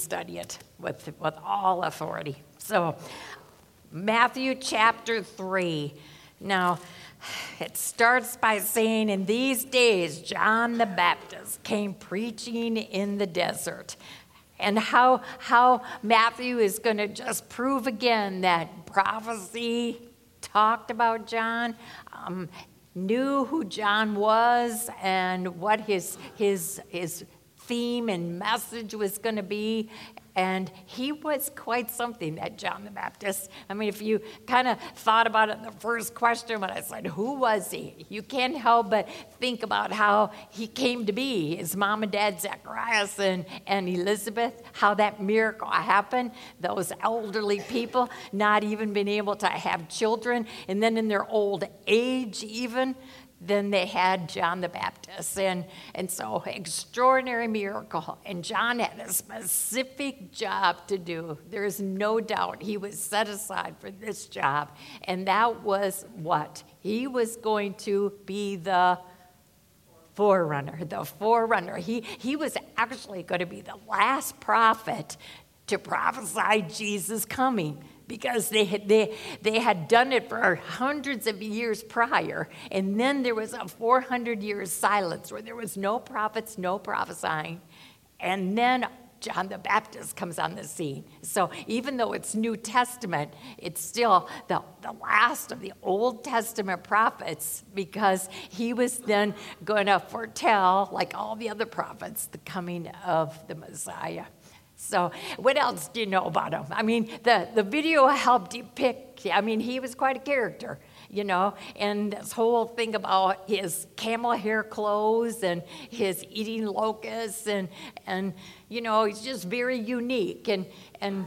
study it with, with all authority. So, Matthew chapter 3. Now, it starts by saying, In these days, John the Baptist came preaching in the desert. And how, how Matthew is going to just prove again that prophecy talked about John, um, knew who John was and what his, his, his theme and message was going to be, and he was quite something, that John the Baptist. I mean, if you kind of thought about it in the first question when I said, Who was he? You can't help but think about how he came to be. His mom and dad, Zacharias and, and Elizabeth, how that miracle happened. Those elderly people not even being able to have children, and then in their old age, even then they had John the Baptist. And, and so, extraordinary miracle. And John had a specific job to do. There is no doubt he was set aside for this job. And that was what? He was going to be the forerunner, the forerunner. He, he was actually going to be the last prophet to prophesy Jesus coming because they had, they, they had done it for hundreds of years prior. And then there was a 400 years silence where there was no prophets, no prophesying. And then John the Baptist comes on the scene. So even though it's New Testament, it's still the, the last of the Old Testament prophets because he was then going to foretell, like all the other prophets, the coming of the Messiah. So, what else do you know about him? I mean, the, the video helped depict, I mean, he was quite a character, you know, and this whole thing about his camel hair clothes and his eating locusts, and, and you know, he's just very unique. And, and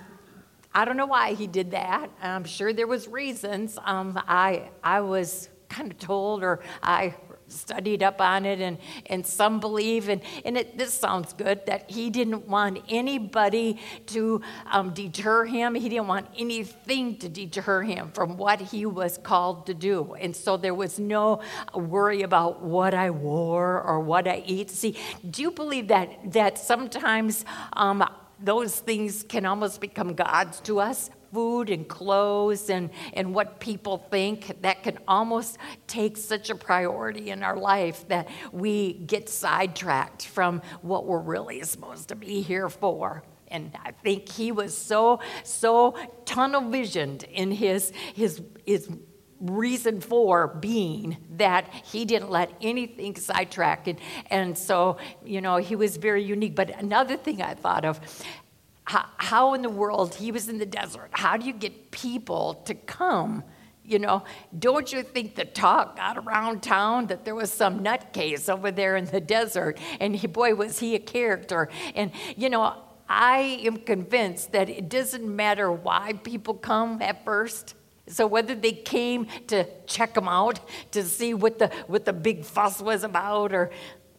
I don't know why he did that. I'm sure there was reasons. Um, I, I was kind of told, or I studied up on it, and, and some believe, and, and it, this sounds good, that he didn't want anybody to um, deter him. He didn't want anything to deter him from what he was called to do. And so there was no worry about what I wore or what I eat. See, do you believe that, that sometimes um, those things can almost become gods to us? Food and clothes and, and what people think that can almost take such a priority in our life that we get sidetracked from what we're really supposed to be here for. And I think he was so, so tunnel visioned in his, his, his reason for being that he didn't let anything sidetrack. And, and so, you know, he was very unique. But another thing I thought of how, how in the world he was in the desert? How do you get people to come? You know, don't you think the talk got around town that there was some nutcase over there in the desert? And he, boy, was he a character. And, you know, I am convinced that it doesn't matter why people come at first. So whether they came to check him out to see what the what the big fuss was about, or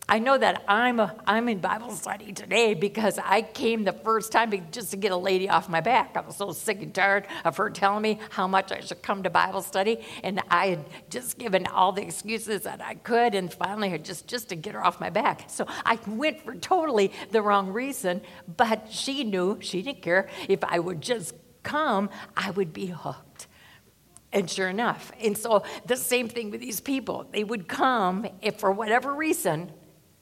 I know that I'm, a, I'm in Bible study today because I came the first time just to get a lady off my back. I was so sick and tired of her telling me how much I should come to Bible study, and I had just given all the excuses that I could, and finally, just, just to get her off my back. So I went for totally the wrong reason, but she knew, she didn't care. If I would just come, I would be hooked. And sure enough. And so the same thing with these people. They would come if for whatever reason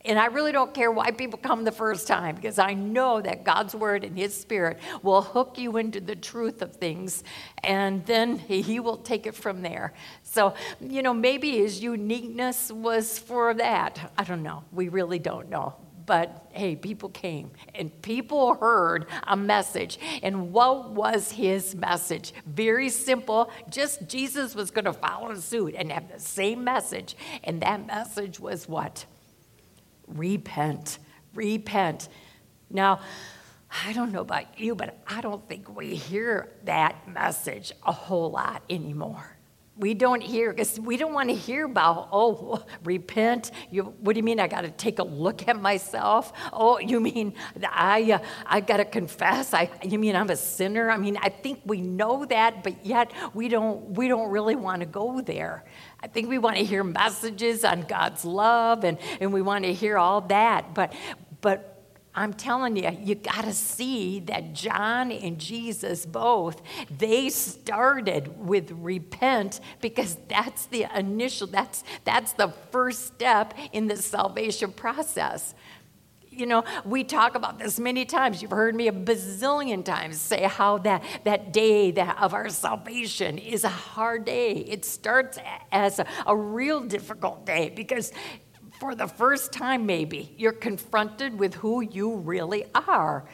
and I really don't care why people come the first time because I know that God's word and his spirit will hook you into the truth of things and then he will take it from there. So, you know, maybe his uniqueness was for that. I don't know. We really don't know. But hey, people came and people heard a message. And what was his message? Very simple. Just Jesus was going to follow suit and have the same message. And that message was what? Repent, repent. Now, I don't know about you, but I don't think we hear that message a whole lot anymore. We don't hear, because we don't want to hear about, oh, repent. You, what do you mean I got to take a look at myself? Oh, you mean I, uh, I got to confess? I, you mean I'm a sinner? I mean, I think we know that, but yet we don't, we don't really want to go there. I think we want to hear messages on God's love and, and we want to hear all that. But, but I'm telling you, you got to see that John and Jesus both, they started with repent because that's the initial, that's, that's the first step in the salvation process. You know, we talk about this many times. You've heard me a bazillion times say how that, that day that of our salvation is a hard day. It starts as a, a real difficult day because for the first time, maybe, you're confronted with who you really are,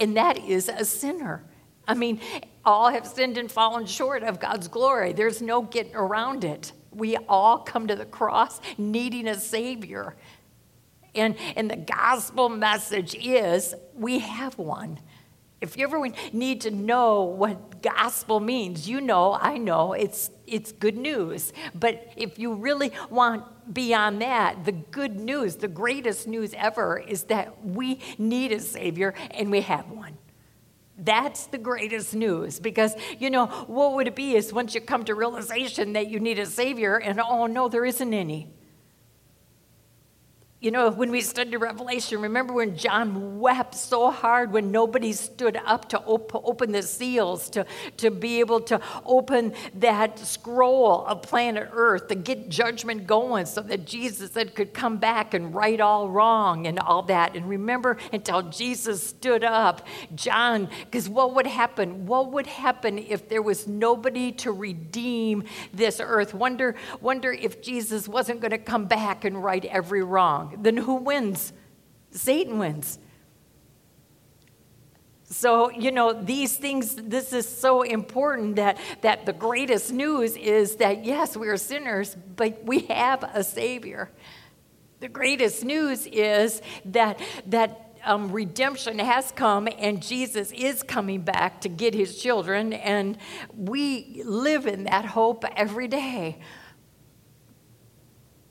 and that is a sinner. I mean, all have sinned and fallen short of God's glory. There's no getting around it. We all come to the cross needing a Savior. And, and the gospel message is we have one. If you ever need to know what gospel means, you know, I know, it's, it's good news. But if you really want beyond that, the good news, the greatest news ever, is that we need a Savior and we have one. That's the greatest news because, you know, what would it be is once you come to realization that you need a Savior and, oh no, there isn't any. You know, when we studied Revelation, remember when John wept so hard when nobody stood up to op- open the seals, to, to be able to open that scroll of planet Earth, to get judgment going so that Jesus said could come back and right all wrong and all that. And remember until Jesus stood up, John, because what would happen? What would happen if there was nobody to redeem this earth? Wonder, wonder if Jesus wasn't going to come back and right every wrong then who wins? Satan wins. So, you know, these things, this is so important that, that the greatest news is that yes, we are sinners, but we have a Savior. The greatest news is that, that um, redemption has come and Jesus is coming back to get his children, and we live in that hope every day.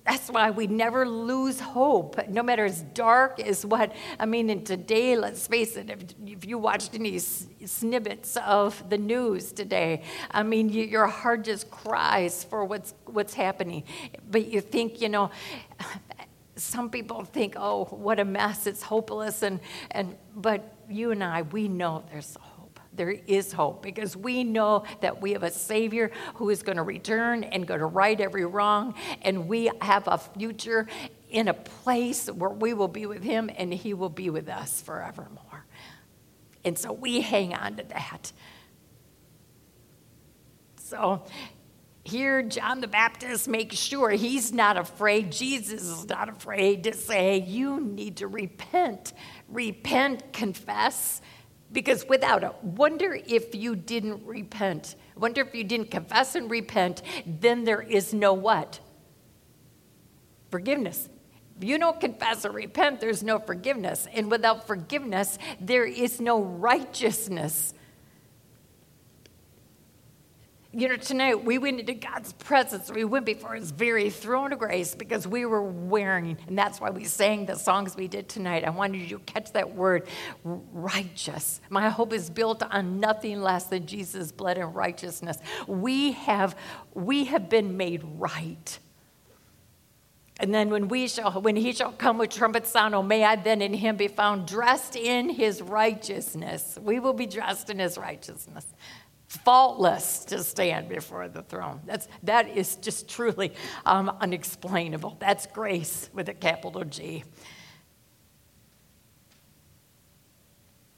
That's why we never lose hope, no matter as dark as what. I mean, in today, let's face it, if, if you watched any snippets of the news today, I mean, you, your heart just cries for what's, what's happening. But you think, you know, some people think, oh, what a mess, it's hopeless. And, and, but you and I, we know there's there is hope because we know that we have a Savior who is going to return and going to right every wrong, and we have a future in a place where we will be with Him and He will be with us forevermore. And so we hang on to that. So here, John the Baptist makes sure he's not afraid. Jesus is not afraid to say, You need to repent. Repent, confess, because without it, wonder if you didn't repent. Wonder if you didn't confess and repent, then there is no what? Forgiveness. If you don't confess or repent, there's no forgiveness. And without forgiveness, there is no righteousness you know, tonight we went into God's presence. We went before His very throne of grace because we were wearing, and that's why we sang the songs we did tonight. I wanted you to catch that word, righteous. My hope is built on nothing less than Jesus' blood and righteousness. We have, we have been made right. And then when we shall, when he shall come with trumpet sound, oh, may I then in him be found dressed in his righteousness. We will be dressed in his righteousness faultless to stand before the throne. That's, that is just truly um, unexplainable. That's grace with a capital G.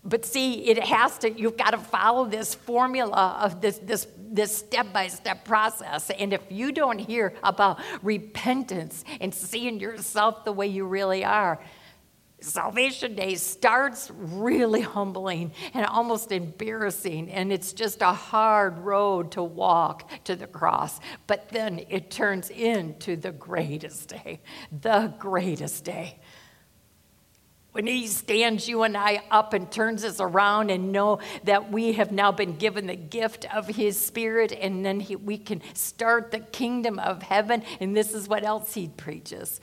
But see, it has to, you've got to follow this formula of this, this, this step-by-step process. And if you don't hear about repentance and seeing yourself the way you really are, Salvation Day starts really humbling and almost embarrassing, and it's just a hard road to walk to the cross. But then it turns into the greatest day, the greatest day. When he stands you and I up and turns us around and know that we have now been given the gift of his spirit, and then he, we can start the kingdom of heaven, and this is what else he preaches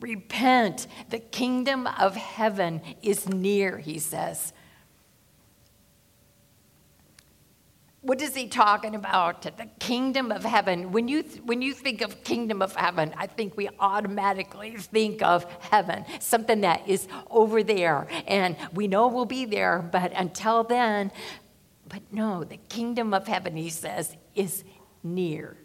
Repent. The kingdom of heaven is near, he says. what is he talking about? The kingdom of heaven. When you, when you think of kingdom of heaven, I think we automatically think of heaven, something that is over there. And we know we'll be there, but until then, but no, the kingdom of heaven, he says, is near.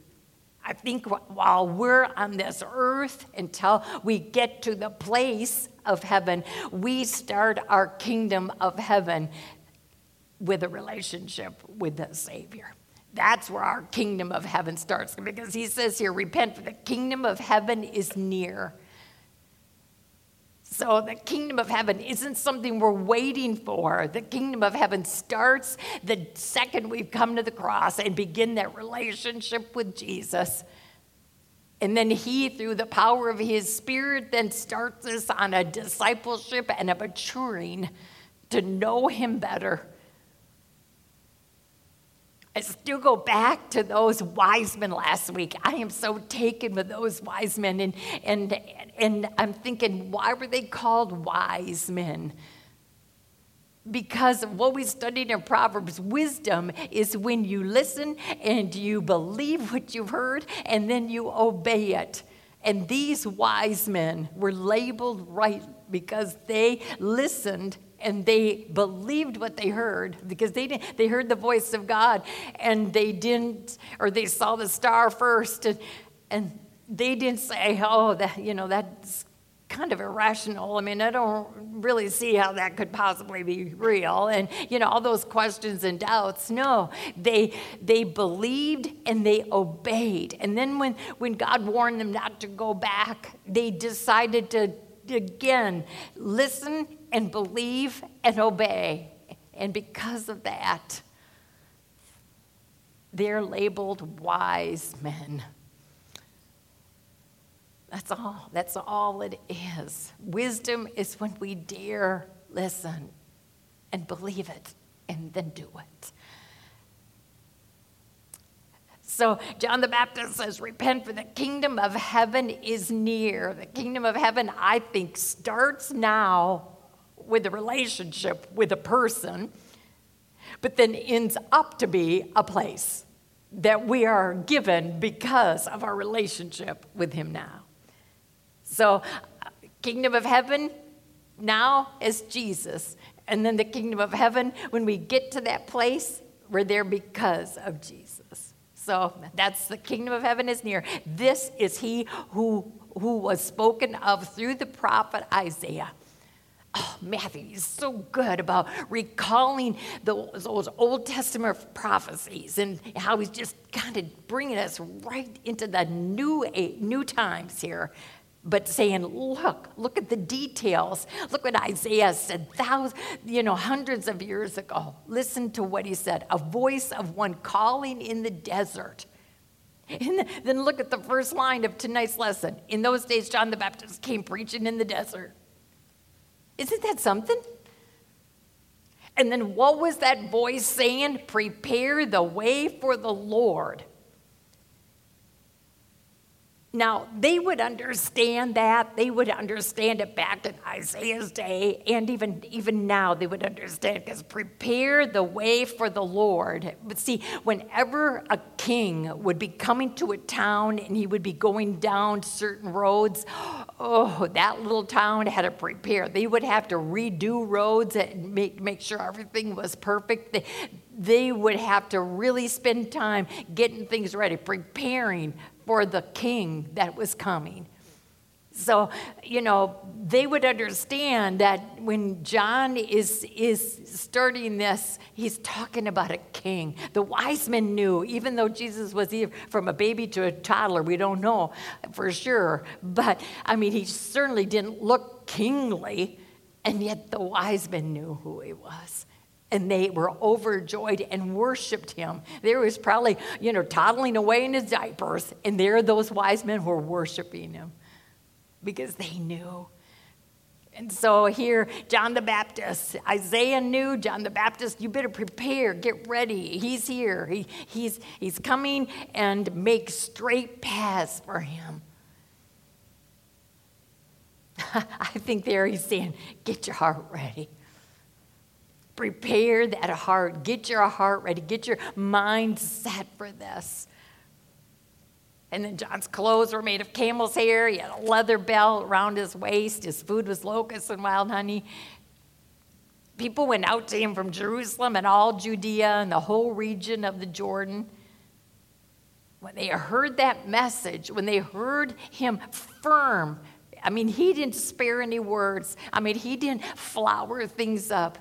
I think while we're on this earth, until we get to the place of heaven, we start our kingdom of heaven with a relationship with the Savior. That's where our kingdom of heaven starts because he says here, repent, for the kingdom of heaven is near. So the kingdom of heaven isn't something we're waiting for. The kingdom of heaven starts the second we've come to the cross and begin that relationship with Jesus. And then he, through the power of his spirit, then starts us on a discipleship and a maturing to know him better I still go back to those wise men last week. I am so taken with those wise men. And, and, and I'm thinking, why were they called wise men? Because what we studied in Proverbs, wisdom is when you listen and you believe what you've heard and then you obey it. And these wise men were labeled right because they listened and they believed what they heard because they didn't, they heard the voice of God and they didn't or they saw the star first and, and they didn't say oh that you know that's kind of irrational. I mean, I don't really see how that could possibly be real. And, you know, all those questions and doubts. No, they, they believed and they obeyed. And then when, when God warned them not to go back, they decided to, again, listen and believe and obey. And because of that, they're labeled wise men. That's all. That's all it is. Wisdom is when we dare listen and believe it and then do it. So John the Baptist says, Repent, for the kingdom of heaven is near. The kingdom of heaven, I think, starts now with a relationship with a person, but then ends up to be a place that we are given because of our relationship with Him now. So, uh, kingdom of heaven now is Jesus. And then the kingdom of heaven, when we get to that place, we're there because of Jesus. So that's the kingdom of heaven is near. This is he who, who was spoken of through the prophet Isaiah oh, Matthew is so good about recalling those, those Old Testament prophecies and how he's just kind of bringing us right into the new, new times here but saying, look, look at the details. Look what Isaiah said thousands, you know, hundreds of years ago. Listen to what he said a voice of one calling in the desert. And then look at the first line of tonight's lesson. In those days, John the Baptist came preaching in the desert. Isn't that something? And then what was that voice saying? Prepare the way for the Lord. Now, they would understand that. They would understand it back in Isaiah's day, and even, even now they would understand because prepare the way for the Lord. But see, whenever a king would be coming to a town and he would be going down certain roads, oh, that little town had to prepare. They would have to redo roads and make, make sure everything was perfect. They, they would have to really spend time getting things ready, preparing for the king that was coming. So, you know, they would understand that when John is, is starting this, he's talking about a king. The wise men knew, even though Jesus was from a baby to a toddler, we don't know for sure. But, I mean, he certainly didn't look kingly, and yet the wise men knew who he was and they were overjoyed and worshiped him. There was probably, you know, toddling away in his diapers, and there are those wise men were worshiping him because they knew. And so here, John the Baptist, Isaiah knew John the Baptist, you better prepare, get ready. He's here. He, he's, he's coming and make straight paths for him. I think there he's saying, get your heart ready Prepare that heart. Get your heart ready. Get your mind set for this. And then John's clothes were made of camel's hair. He had a leather belt around his waist. His food was locusts and wild honey. People went out to him from Jerusalem and all Judea and the whole region of the Jordan. When they heard that message, when they heard him firm, I mean, he didn't spare any words. I mean, he didn't flower things up.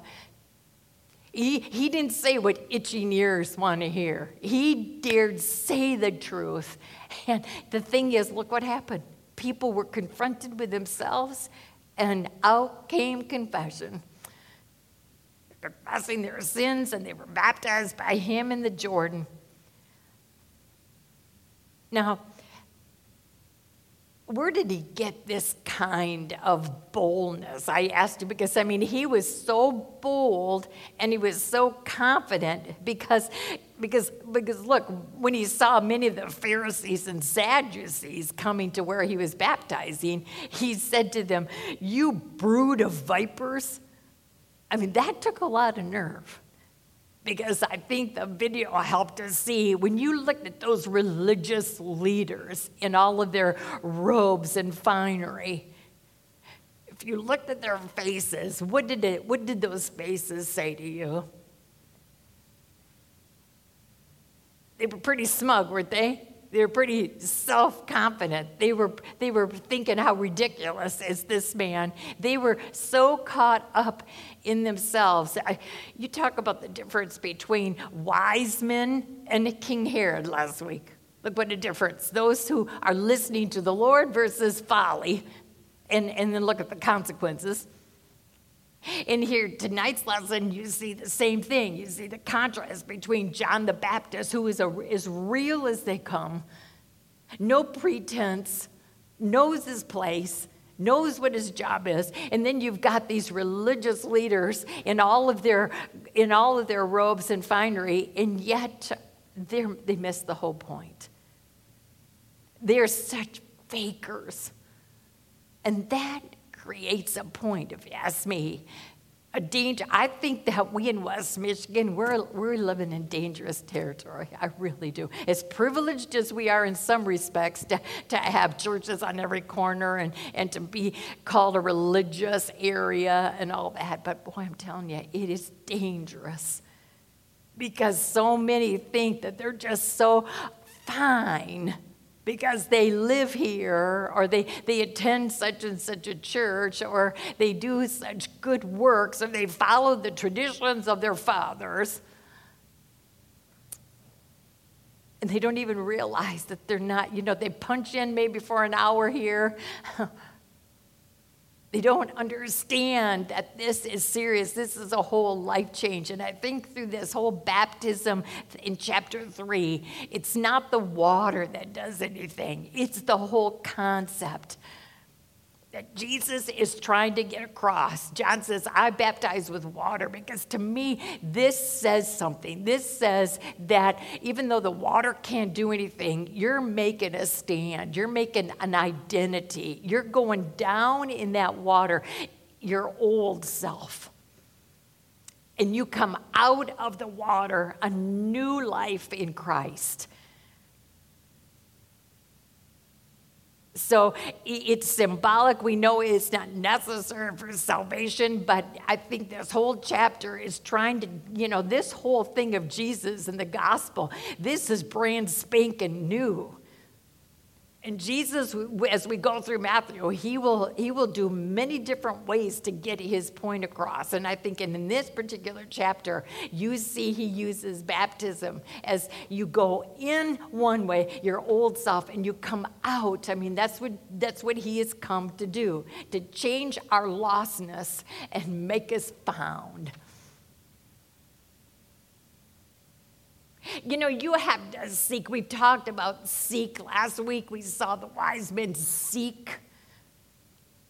He, he didn't say what itching ears want to hear. He dared say the truth. And the thing is, look what happened. People were confronted with themselves, and out came confession. Confessing their sins, and they were baptized by him in the Jordan. Now, where did he get this kind of boldness? I asked him because, I mean, he was so bold and he was so confident because, because, because look, when he saw many of the Pharisees and Sadducees coming to where he was baptizing, he said to them, You brood of vipers. I mean, that took a lot of nerve because I think the video helped us see when you looked at those religious leaders in all of their robes and finery. If you looked at their faces, what did, it, what did those faces say to you? They were pretty smug, weren't they? They were pretty self confident. They were, they were thinking, how ridiculous is this man? They were so caught up in themselves. I, you talk about the difference between wise men and King Herod last week. Look what a difference. Those who are listening to the Lord versus folly. And, and then look at the consequences. In here, tonight's lesson, you see the same thing. You see the contrast between John the Baptist, who is a, as real as they come, no pretense, knows his place, knows what his job is, and then you've got these religious leaders in all of their in all of their robes and finery, and yet they miss the whole point. They're such fakers, and that creates a point, if you ask me. A danger. I think that we in West Michigan, we're, we're living in dangerous territory. I really do. As privileged as we are in some respects to, to have churches on every corner and, and to be called a religious area and all that, but boy, I'm telling you, it is dangerous because so many think that they're just so fine because they live here or they, they attend such and such a church or they do such good works or they follow the traditions of their fathers. And they don't even realize that they're not, you know, they punch in maybe for an hour here. They don't understand that this is serious. This is a whole life change. And I think through this whole baptism in chapter three, it's not the water that does anything, it's the whole concept that Jesus is trying to get across. John says, I baptize with water because to me, this says something. This says that even though the water can't do anything, you're making a stand, you're making an identity, you're going down in that water, your old self. And you come out of the water, a new life in Christ. So it's symbolic. We know it's not necessary for salvation, but I think this whole chapter is trying to, you know, this whole thing of Jesus and the gospel, this is brand spanking new. And Jesus, as we go through Matthew, he will, he will do many different ways to get his point across. And I think in this particular chapter, you see he uses baptism as you go in one way, your old self, and you come out. I mean, that's what, that's what he has come to do, to change our lostness and make us found. You know, you have to seek. We talked about seek last week. We saw the wise men seek.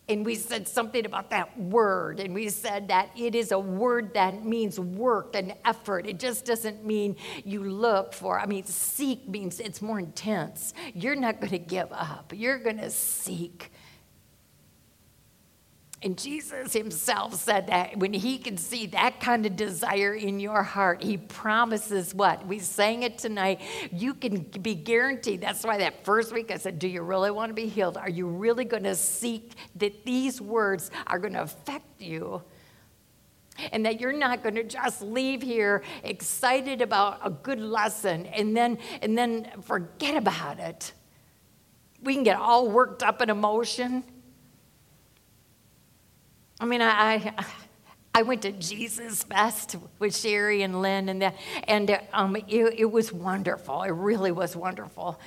And we said something about that word. And we said that it is a word that means work and effort. It just doesn't mean you look for. I mean, seek means it's more intense. You're not going to give up, you're going to seek. And Jesus himself said that when he can see that kind of desire in your heart, he promises what? We sang it tonight. You can be guaranteed. That's why that first week I said, Do you really want to be healed? Are you really going to seek that these words are going to affect you? And that you're not going to just leave here excited about a good lesson and then, and then forget about it. We can get all worked up in emotion I mean, I, I, went to Jesus Fest with Sherry and Lynn, and, that, and um, it, it was wonderful. It really was wonderful.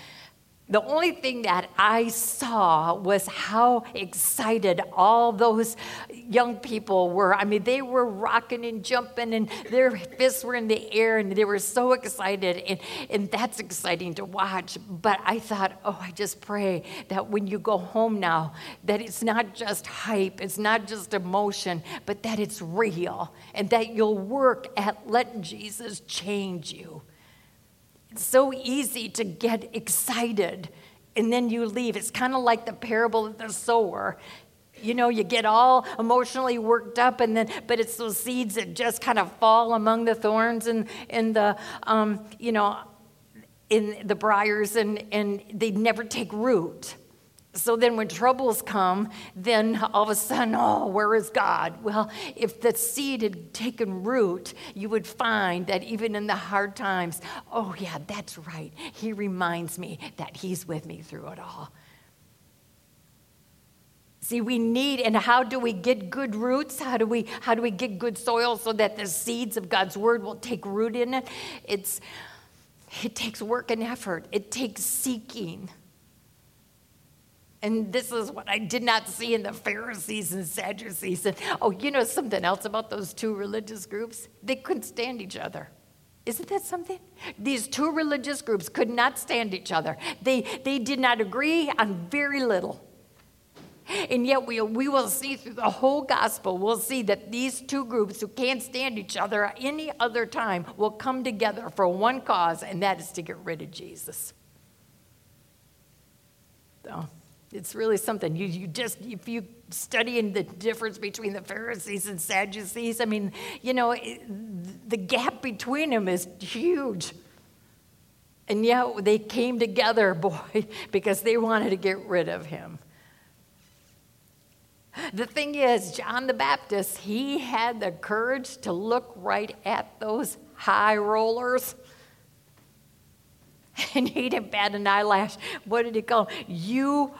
The only thing that I saw was how excited all those young people were. I mean, they were rocking and jumping, and their fists were in the air, and they were so excited. And, and that's exciting to watch. But I thought, oh, I just pray that when you go home now, that it's not just hype, it's not just emotion, but that it's real, and that you'll work at letting Jesus change you so easy to get excited and then you leave. It's kind of like the parable of the sower. You know, you get all emotionally worked up, and then, but it's those seeds that just kind of fall among the thorns and, and the, um, you know, in the briars, and, and they never take root. So then, when troubles come, then all of a sudden, oh, where is God? Well, if the seed had taken root, you would find that even in the hard times, oh, yeah, that's right. He reminds me that He's with me through it all. See, we need, and how do we get good roots? How do we how do we get good soil so that the seeds of God's word will take root in it? It's it takes work and effort. It takes seeking. And this is what I did not see in the Pharisees and Sadducees. And, oh, you know something else about those two religious groups? They couldn't stand each other. Isn't that something? These two religious groups could not stand each other. They, they did not agree on very little. And yet, we, we will see through the whole gospel, we'll see that these two groups who can't stand each other any other time will come together for one cause, and that is to get rid of Jesus. So. It's really something. You, you just, if you study in the difference between the Pharisees and Sadducees, I mean, you know, it, the gap between them is huge. And yet they came together, boy, because they wanted to get rid of him. The thing is, John the Baptist, he had the courage to look right at those high rollers. And he didn't bat an eyelash. What did he call them? You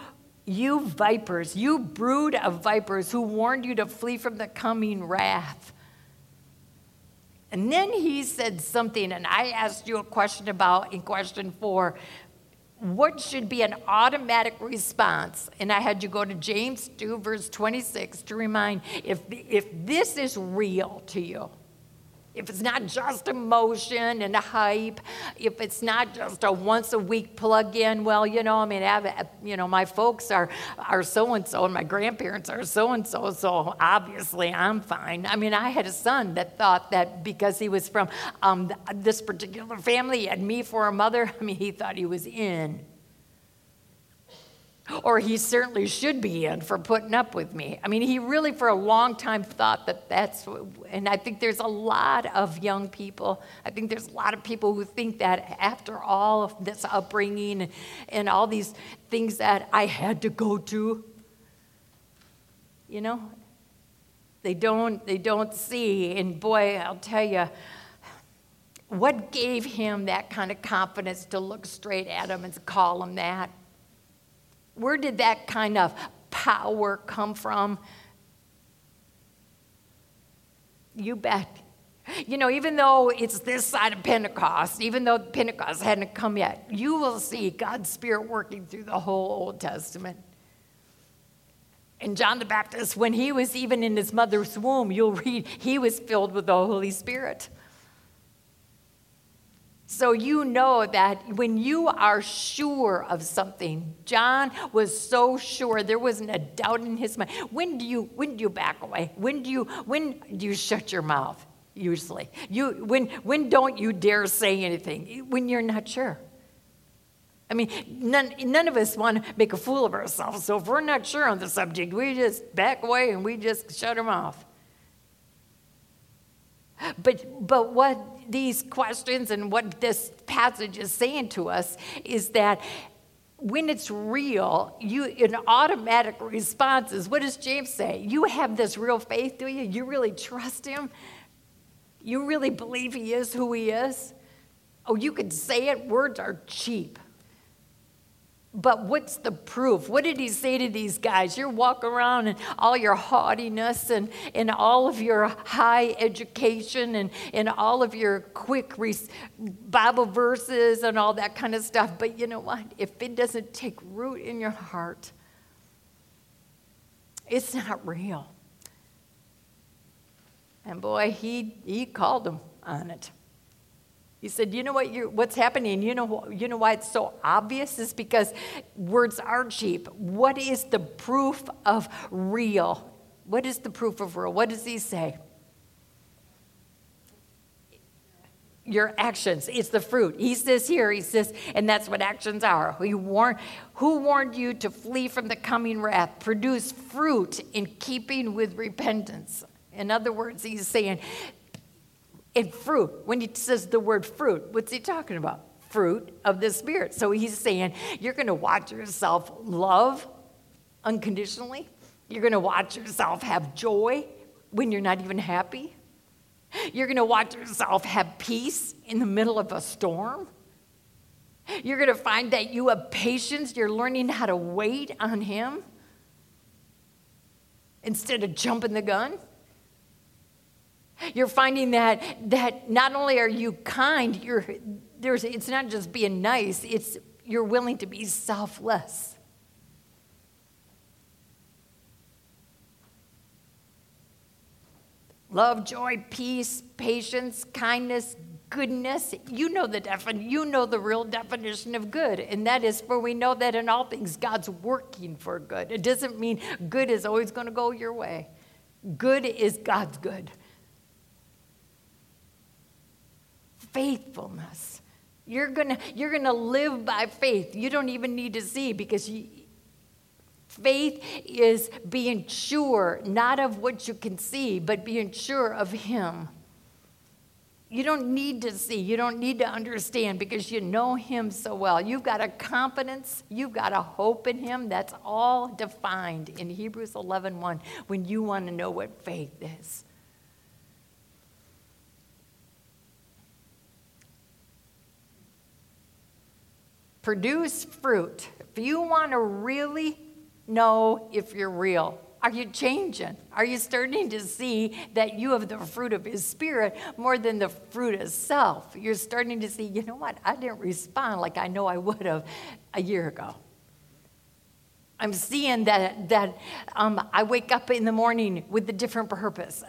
you vipers, you brood of vipers who warned you to flee from the coming wrath. And then he said something, and I asked you a question about in question four what should be an automatic response? And I had you go to James 2, verse 26 to remind if, if this is real to you, if it's not just emotion and hype, if it's not just a once a week plug in, well, you know, I mean, have, you know, my folks are are so and so, and my grandparents are so and so, so obviously I'm fine. I mean, I had a son that thought that because he was from um, this particular family, he had me for a mother. I mean, he thought he was in or he certainly should be in for putting up with me. I mean, he really, for a long time, thought that that's, and I think there's a lot of young people, I think there's a lot of people who think that after all of this upbringing and all these things that I had to go to, you know, they don't, they don't see. And boy, I'll tell you, what gave him that kind of confidence to look straight at him and call him that? Where did that kind of power come from? You bet. You know, even though it's this side of Pentecost, even though Pentecost hadn't come yet, you will see God's Spirit working through the whole Old Testament. And John the Baptist, when he was even in his mother's womb, you'll read, he was filled with the Holy Spirit. So you know that when you are sure of something, John was so sure there wasn't a doubt in his mind. When do you when do you back away? When do you when do you shut your mouth? Usually, you when when don't you dare say anything when you're not sure? I mean, none, none of us want to make a fool of ourselves. So if we're not sure on the subject, we just back away and we just shut them off. But, but what these questions and what this passage is saying to us is that when it's real, you an automatic response is what does James say? You have this real faith, do you? You really trust him? You really believe he is who he is? Oh, you could say it, words are cheap. But what's the proof? What did he say to these guys? You're walking around and all your haughtiness and, and all of your high education and, and all of your quick Bible verses and all that kind of stuff. But you know what? If it doesn't take root in your heart, it's not real. And boy, he, he called them on it. He said, "You know what? what's happening? You know, you know why it's so obvious is because words aren't cheap. What is the proof of real? What is the proof of real? What does he say? Your actions. It's the fruit. He says here. He says, and that's what actions are. He warned, who warned you to flee from the coming wrath? Produce fruit in keeping with repentance. In other words, he's saying and fruit, when he says the word fruit, what's he talking about? Fruit of the Spirit. So he's saying you're going to watch yourself love unconditionally. You're going to watch yourself have joy when you're not even happy. You're going to watch yourself have peace in the middle of a storm. You're going to find that you have patience. You're learning how to wait on Him instead of jumping the gun. You're finding that, that not only are you kind, you're, there's, it's not just being nice, it's you're willing to be selfless. Love, joy, peace, patience, kindness, goodness. You know the defin- you know the real definition of good, and that is for we know that in all things God's working for good. It doesn't mean good is always going to go your way. Good is God's good. Faithfulness. You're gonna, you're gonna live by faith. You don't even need to see because you, faith is being sure, not of what you can see, but being sure of Him. You don't need to see, you don't need to understand because you know Him so well. You've got a confidence, you've got a hope in Him. That's all defined in Hebrews 11 1 when you want to know what faith is. Produce fruit. If you want to really know if you're real, are you changing? Are you starting to see that you have the fruit of His Spirit more than the fruit itself? You're starting to see, you know what? I didn't respond like I know I would have a year ago. I'm seeing that, that um, I wake up in the morning with a different purpose.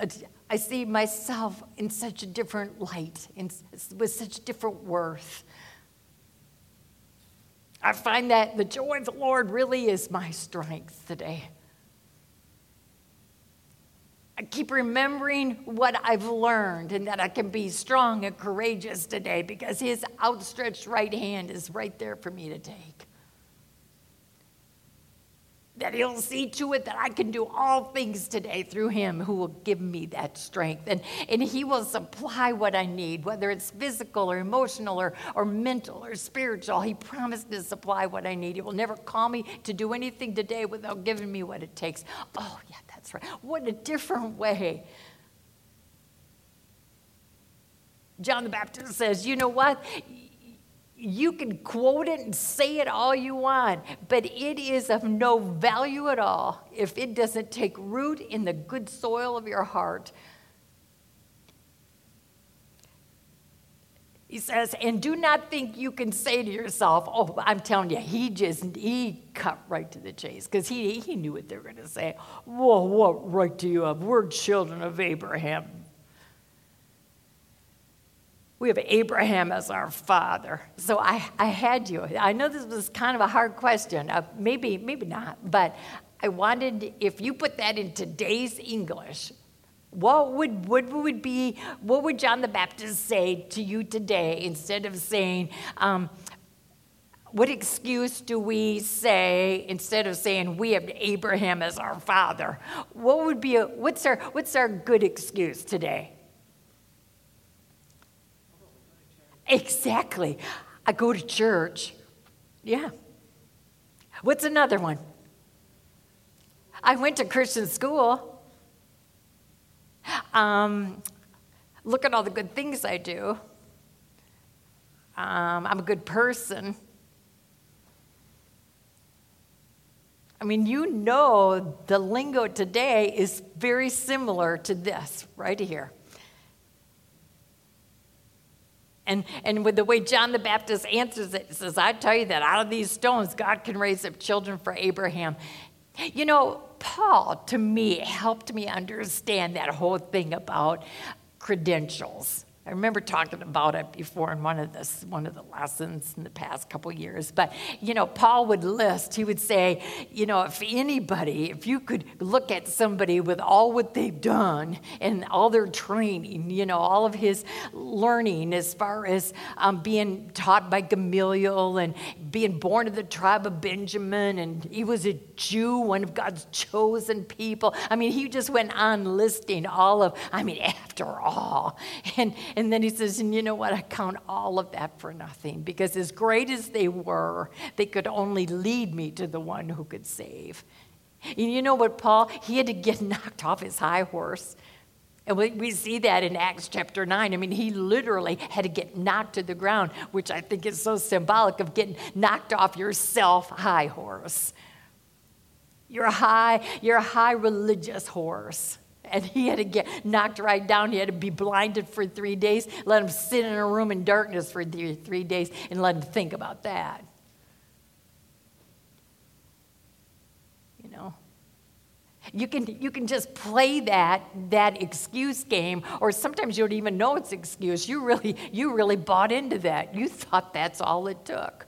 I see myself in such a different light, in, with such different worth. I find that the joy of the Lord really is my strength today. I keep remembering what I've learned and that I can be strong and courageous today because His outstretched right hand is right there for me to take that he'll see to it that I can do all things today through him who will give me that strength. And, and he will supply what I need, whether it's physical or emotional or, or mental or spiritual. He promised to supply what I need. He will never call me to do anything today without giving me what it takes. Oh, yeah, that's right. What a different way. John the Baptist says, you know what? You can quote it and say it all you want, but it is of no value at all if it doesn't take root in the good soil of your heart. He says, and do not think you can say to yourself, oh, I'm telling you, he just, he cut right to the chase because he, he knew what they were going to say. Whoa, what right do you have? We're children of Abraham. We have Abraham as our father. So I, I had you. I know this was kind of a hard question. Uh, maybe, maybe not. But I wanted, if you put that in today's English, what would, what would be, what would John the Baptist say to you today instead of saying, um, what excuse do we say instead of saying we have Abraham as our father? What would be a, what's our what's our good excuse today? Exactly. I go to church. Yeah. What's another one? I went to Christian school. Um, look at all the good things I do. Um, I'm a good person. I mean, you know, the lingo today is very similar to this right here. And, and with the way John the Baptist answers it, says, I tell you that out of these stones, God can raise up children for Abraham. You know, Paul, to me, helped me understand that whole thing about credentials. I remember talking about it before in one of the one of the lessons in the past couple years. But you know, Paul would list. He would say, you know, if anybody, if you could look at somebody with all what they've done and all their training, you know, all of his learning as far as um, being taught by Gamaliel and being born of the tribe of Benjamin, and he was a Jew, one of God's chosen people. I mean, he just went on listing all of. I mean, after all, and and then he says, and you know what? I count all of that for nothing because as great as they were, they could only lead me to the one who could save. And you know what, Paul? He had to get knocked off his high horse. And we, we see that in Acts chapter 9. I mean, he literally had to get knocked to the ground, which I think is so symbolic of getting knocked off your self high horse. Your high, your high religious horse and he had to get knocked right down. He had to be blinded for three days, let him sit in a room in darkness for three, days, and let him think about that. You know? You can, you can just play that, that excuse game, or sometimes you don't even know it's excuse. You really, you really bought into that. You thought that's all it took.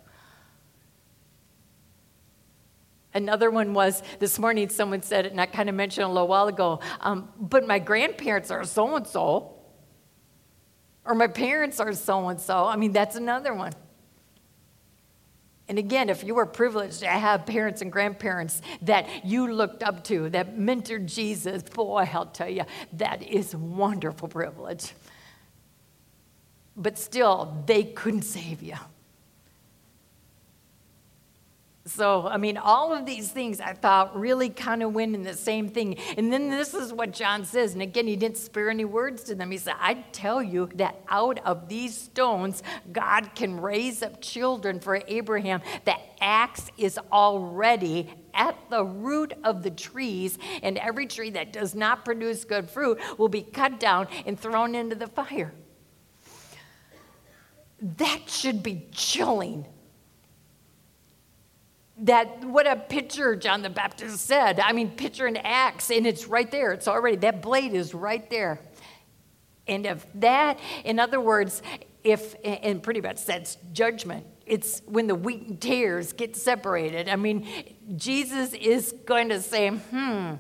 Another one was this morning, someone said it, and I kind of mentioned a little while ago, um, but my grandparents are so and so, or my parents are so and so. I mean, that's another one. And again, if you were privileged to have parents and grandparents that you looked up to, that mentored Jesus, boy, I'll tell you, that is wonderful privilege. But still, they couldn't save you. So, I mean, all of these things I thought really kind of went in the same thing. And then this is what John says. And again, he didn't spare any words to them. He said, I tell you that out of these stones, God can raise up children for Abraham. The axe is already at the root of the trees, and every tree that does not produce good fruit will be cut down and thrown into the fire. That should be chilling that what a picture John the Baptist said. I mean, picture an axe, and it's right there. It's already, that blade is right there. And if that, in other words, if, and pretty much that's judgment. It's when the wheat and tares get separated. I mean, Jesus is going to say, hmm,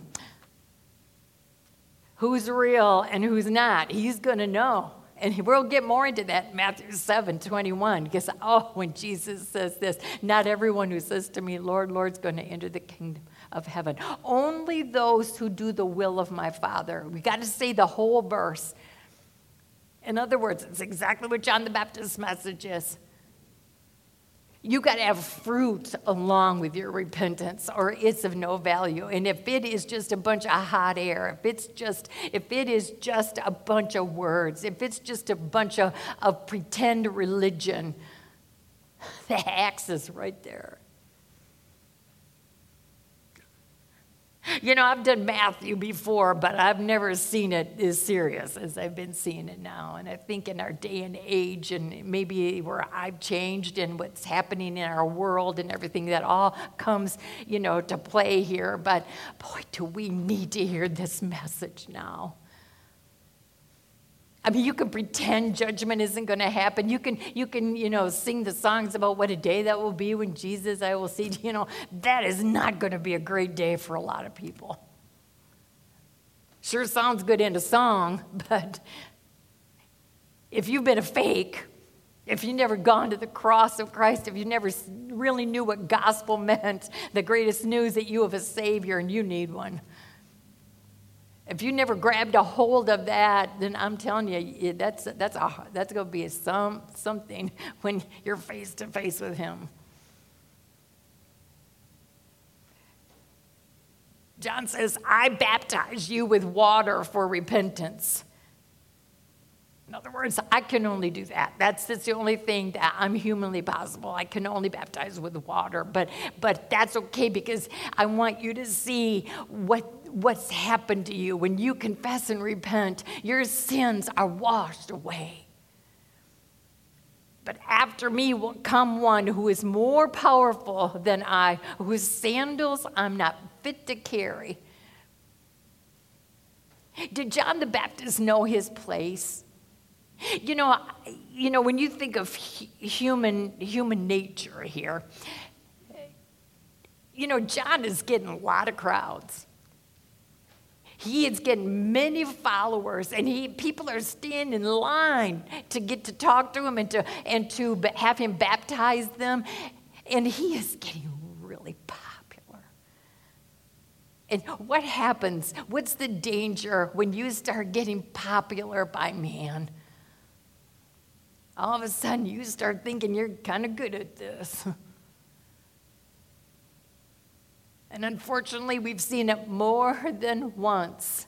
who's real and who's not? He's going to know. And we'll get more into that in Matthew 7 21, because, oh, when Jesus says this, not everyone who says to me, Lord, Lord, is going to enter the kingdom of heaven. Only those who do the will of my Father. We got to say the whole verse. In other words, it's exactly what John the Baptist's message is. You got to have fruit along with your repentance, or it's of no value. And if it is just a bunch of hot air, if it's just, if it is just a bunch of words, if it's just a bunch of, of pretend religion, the axe is right there. You know, I've done Matthew before, but I've never seen it as serious as I've been seeing it now. And I think in our day and age, and maybe where I've changed and what's happening in our world and everything, that all comes, you know, to play here. But boy, do we need to hear this message now. I mean, you can pretend judgment isn't going to happen. You can, you can, you know, sing the songs about what a day that will be when Jesus I will see. You know, that is not going to be a great day for a lot of people. Sure sounds good in a song, but if you've been a fake, if you've never gone to the cross of Christ, if you never really knew what gospel meant, the greatest news that you have a Savior and you need one. If you never grabbed a hold of that, then I'm telling you, that's, that's, a, that's going to be some, something when you're face to face with Him. John says, I baptize you with water for repentance. In other words, I can only do that. That's, that's the only thing that I'm humanly possible. I can only baptize with water, but, but that's okay because I want you to see what, what's happened to you. When you confess and repent, your sins are washed away. But after me will come one who is more powerful than I, whose sandals I'm not fit to carry. Did John the Baptist know his place? You know, you know when you think of human human nature here, you know John is getting a lot of crowds. He is getting many followers, and he people are standing in line to get to talk to him and to and to have him baptize them, and he is getting really popular. And what happens? What's the danger when you start getting popular by man? All of a sudden you start thinking you're kind of good at this. and unfortunately, we've seen it more than once.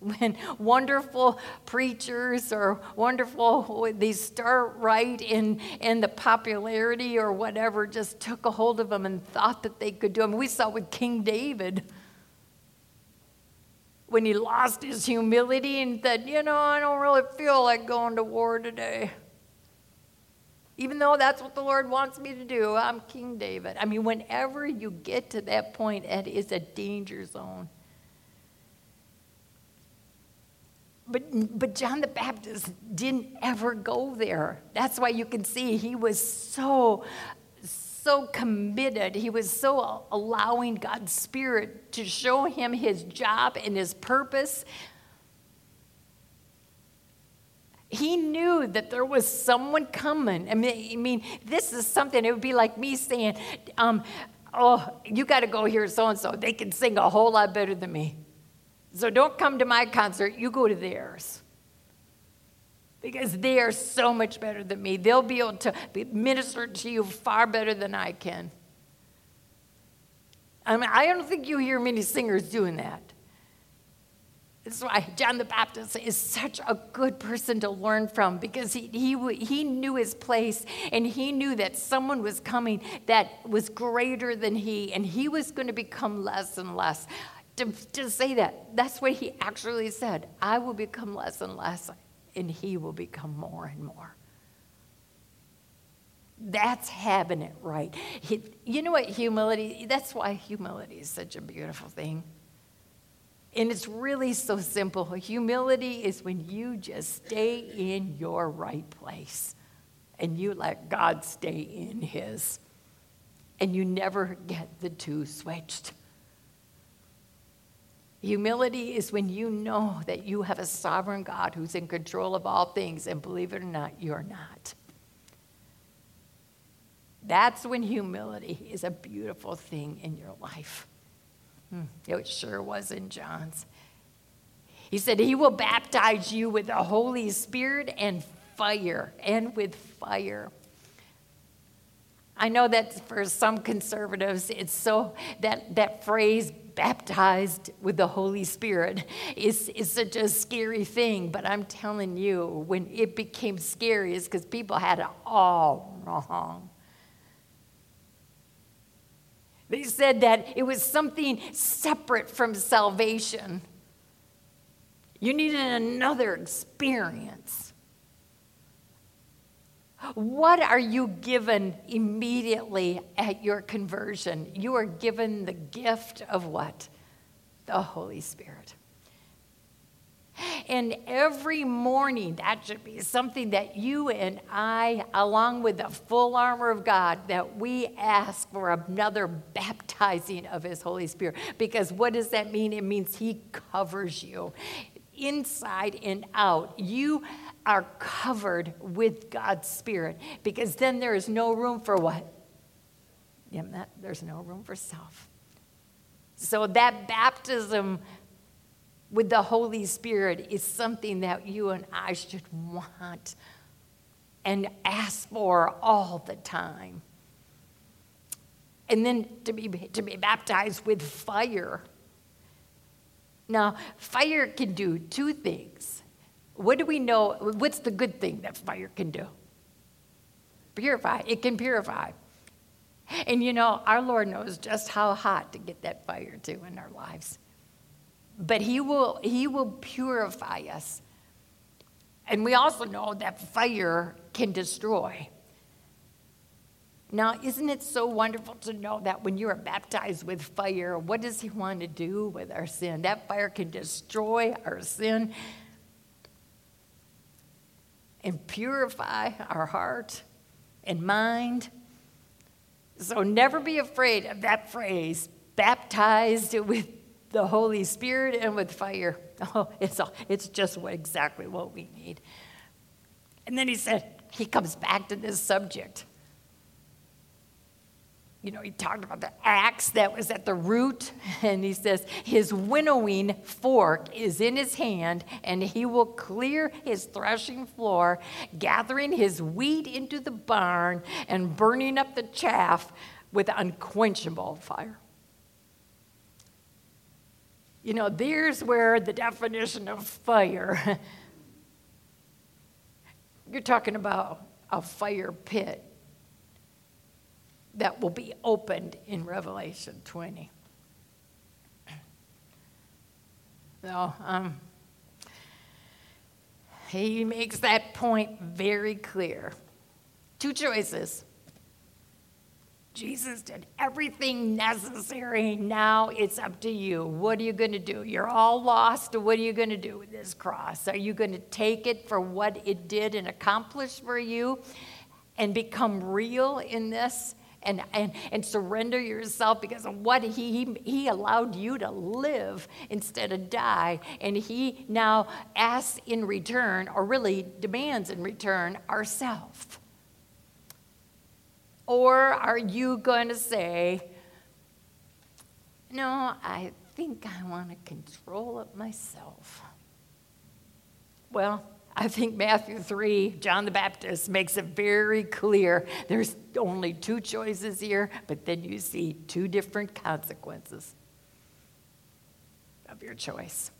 When wonderful preachers or wonderful, they start right in, in the popularity or whatever, just took a hold of them and thought that they could do them. We saw with King David when he lost his humility and said, You know, I don't really feel like going to war today even though that's what the Lord wants me to do. I'm King David. I mean, whenever you get to that point, it is a danger zone. But, but John the Baptist didn't ever go there. That's why you can see he was so, so committed. He was so allowing God's Spirit to show him his job and his purpose he knew that there was someone coming. I mean, I mean this is something, it would be like me saying, um, Oh, you got to go hear so and so. They can sing a whole lot better than me. So don't come to my concert, you go to theirs. Because they are so much better than me. They'll be able to minister to you far better than I can. I mean, I don't think you hear many singers doing that. That's why John the Baptist is such a good person to learn from because he, he, he knew his place and he knew that someone was coming that was greater than he and he was going to become less and less. To, to say that, that's what he actually said. I will become less and less and he will become more and more. That's having it right. He, you know what humility, that's why humility is such a beautiful thing and it's really so simple. Humility is when you just stay in your right place and you let God stay in His. And you never get the two switched. Humility is when you know that you have a sovereign God who's in control of all things, and believe it or not, you're not. That's when humility is a beautiful thing in your life. Hmm, it sure was in John's. He said, He will baptize you with the Holy Spirit and fire, and with fire. I know that for some conservatives, it's so that that phrase baptized with the Holy Spirit is, is such a scary thing. But I'm telling you, when it became scary, is because people had it all wrong. They said that it was something separate from salvation. You needed another experience. What are you given immediately at your conversion? You are given the gift of what? The Holy Spirit. And every morning, that should be something that you and I, along with the full armor of God, that we ask for another baptizing of His Holy Spirit. Because what does that mean? It means He covers you. inside and out. You are covered with God's Spirit because then there is no room for what? Yeah, there's no room for self. So that baptism with the Holy Spirit is something that you and I should want and ask for all the time. And then to be, to be baptized with fire. Now, fire can do two things. What do we know? What's the good thing that fire can do? Purify. It can purify. And you know, our Lord knows just how hot to get that fire to in our lives. But He will, he will purify us. And we also know that fire can destroy. Now, isn't it so wonderful to know that when you are baptized with fire, what does He want to do with our sin? That fire can destroy our sin and purify our heart and mind. So never be afraid of that phrase, baptized with the Holy Spirit and with fire. Oh, it's, all, it's just what, exactly what we need. And then he said, he comes back to this subject. You know, he talked about the axe that was at the root, and he says, His winnowing fork is in his hand, and he will clear his threshing floor, gathering his wheat into the barn, and burning up the chaff with unquenchable fire. You know, there's where the definition of fire, you're talking about a fire pit that will be opened in Revelation 20. So, um, he makes that point very clear. Two choices. Jesus did everything necessary. Now it's up to you. What are you going to do? You're all lost. What are you going to do with this cross? Are you going to take it for what it did and accomplish for you and become real in this? and, and, and surrender yourself because of what he, he, he allowed you to live instead of die. And he now asks in return, or really demands in return, ourself. Or are you going to say, no, I think I want to control it myself? Well, I think Matthew 3, John the Baptist makes it very clear there's only two choices here, but then you see two different consequences of your choice.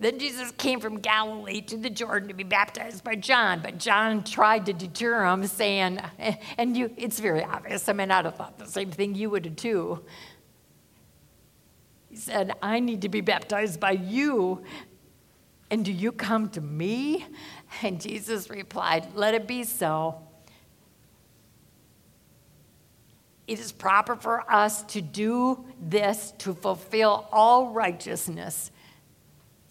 Then Jesus came from Galilee to the Jordan to be baptized by John, but John tried to deter him, saying, and you, it's very obvious. I mean, I'd have thought the same thing you would have too. He said, I need to be baptized by you, and do you come to me? And Jesus replied, Let it be so. It is proper for us to do this to fulfill all righteousness.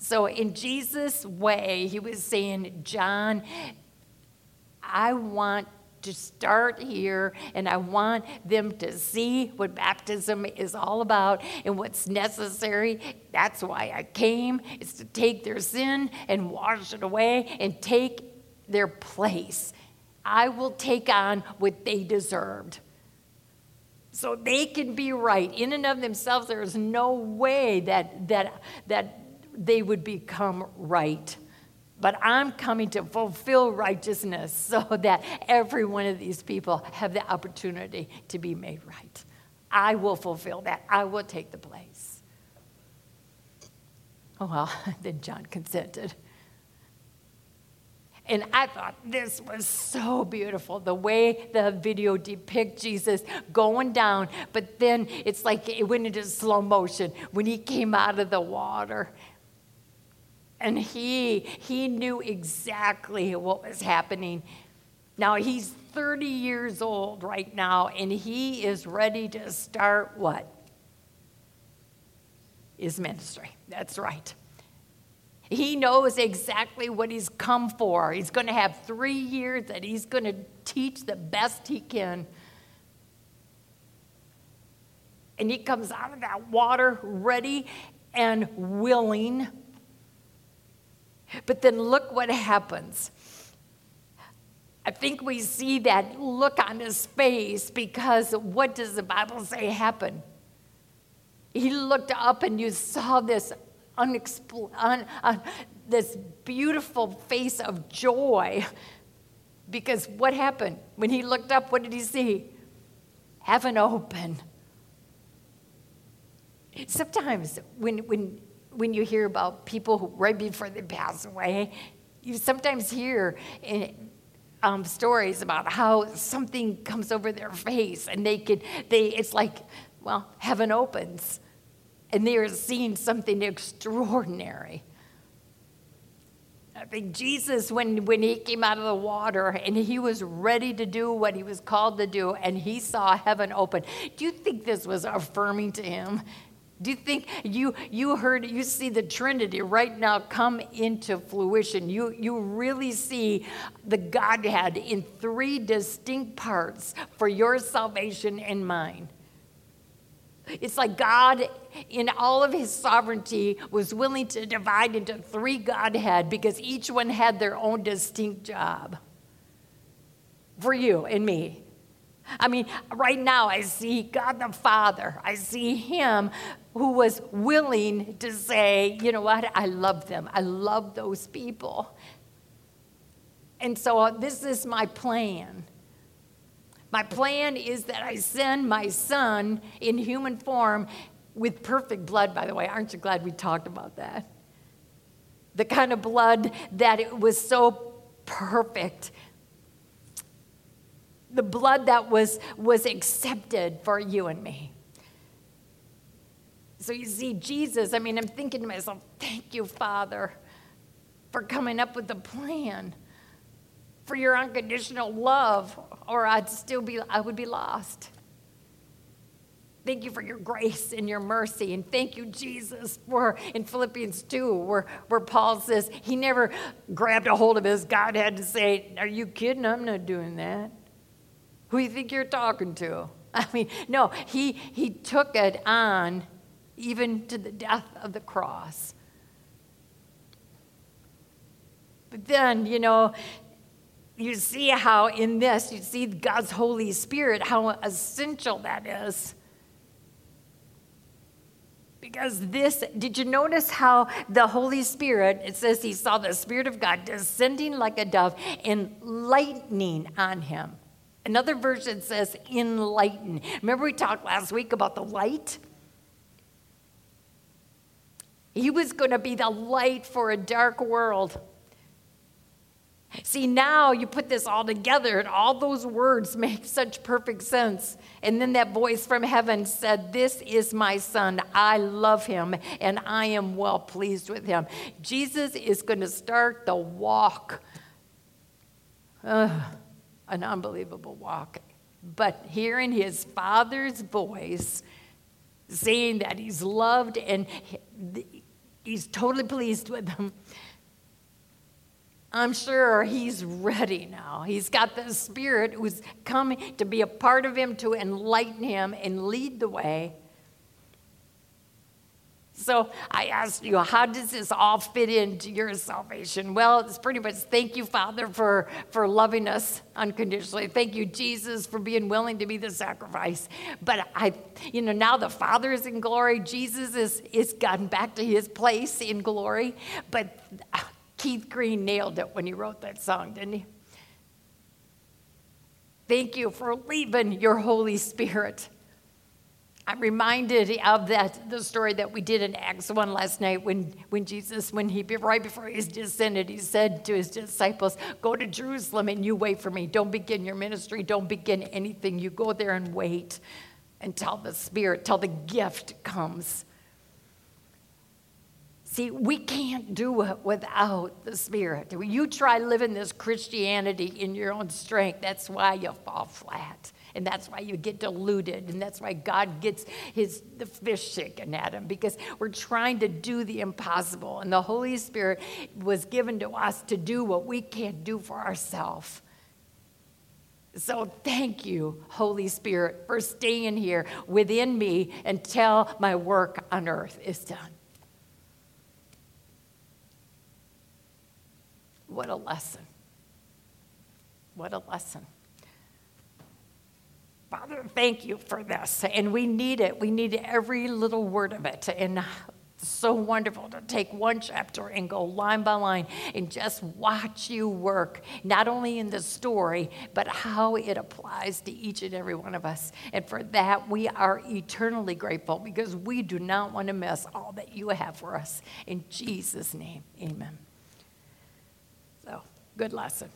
So, in Jesus' way, he was saying, John, I want to start here, and I want them to see what baptism is all about and what's necessary. That's why I came, is to take their sin and wash it away and take their place. I will take on what they deserved. So they can be right. In and of themselves, there is no way that, that, that they would become right but I'm coming to fulfill righteousness so that every one of these people have the opportunity to be made right. I will fulfill that. I will take the place. Oh, well, then John consented. And I thought this was so beautiful the way the video depicts Jesus going down, but then it's like it went into slow motion when he came out of the water and he he knew exactly what was happening. Now he's 30 years old right now and he is ready to start what? His ministry. That's right. He knows exactly what he's come for. He's going to have three years that he's going to teach the best he can. And he comes out of that water ready and willing. But then look what happens. I think we see that look on his face because what does the Bible say happened? He looked up and you saw this unexpl- un- uh, this beautiful face of joy. Because what happened? When he looked up, what did he see? Heaven open. Sometimes when, when, when you hear about people who, right before they pass away, you sometimes hear in, um, stories about how something comes over their face and they could, they, it's like, well, heaven opens and they are seeing something extraordinary. I think Jesus, when, when he came out of the water and he was ready to do what he was called to do, and he saw heaven open, do you think this was affirming to him? Do you think you, you heard, you see the Trinity right now come into fruition? You, you really see the Godhead in three distinct parts for your salvation and mine. It's like God, in all of his sovereignty, was willing to divide into three Godhead because each one had their own distinct job for you and me. I mean, right now I see God the Father. I see Him who was willing to say, you know what, I love them. I love those people. And so uh, this is my plan. My plan is that I send my son in human form with perfect blood, by the way. Aren't you glad we talked about that? The kind of blood that it was so perfect. The blood that was, was accepted for you and me. So you see, Jesus, I mean, I'm thinking to myself, thank you, Father, for coming up with the plan for your unconditional love, or I'd still be, I would be lost. Thank you for your grace and your mercy. And thank you, Jesus, for in Philippians 2, where, where Paul says he never grabbed a hold of his Godhead to say, Are you kidding? I'm not doing that. Who do you think you're talking to? I mean, no, he, he took it on even to the death of the cross. But then, you know, you see how in this, you see God's Holy Spirit, how essential that is. Because this, did you notice how the Holy Spirit, it says he saw the Spirit of God descending like a dove and lightning on him. Another version says enlighten. Remember we talked last week about the light? He was going to be the light for a dark world. See, now you put this all together, and all those words make such perfect sense. And then that voice from heaven said, This is my son. I love him, and I am well pleased with him. Jesus is going to start the walk. Uh, an unbelievable walk. But hearing his father's voice saying that he's loved and he's totally pleased with him I'm sure he's ready now. He's got the Spirit who's coming to be a part of him to enlighten him and lead the way. So I asked you, how does this all fit into your salvation? Well, it's pretty much thank you, Father, for, for loving us unconditionally. Thank you, Jesus, for being willing to be the sacrifice. But I, you know, now the Father is in glory. Jesus is, is gotten back to his place in glory. But ah, Keith Green nailed it when he wrote that song, didn't he? Thank you for leaving your Holy Spirit. I'm reminded of that the story that we did in Acts 1 last night when, when Jesus, when he right before he descended, he said to his disciples, Go to Jerusalem and you wait for me. Don't begin your ministry, don't begin anything. You go there and wait until the Spirit, till the gift comes. See, we can't do it without the Spirit. You try living this Christianity in your own strength, that's why you fall flat. And that's why you get deluded. And that's why God gets his the fish shaken at him because we're trying to do the impossible. And the Holy Spirit was given to us to do what we can't do for ourselves. So thank you, Holy Spirit, for staying here within me until my work on earth is done. What a lesson. What a lesson. Father, thank you for this. And we need it. We need every little word of it. And so wonderful to take one chapter and go line by line and just watch you work, not only in the story, but how it applies to each and every one of us. And for that, we are eternally grateful because we do not want to miss all that you have for us. In Jesus' name, amen. So, good lesson.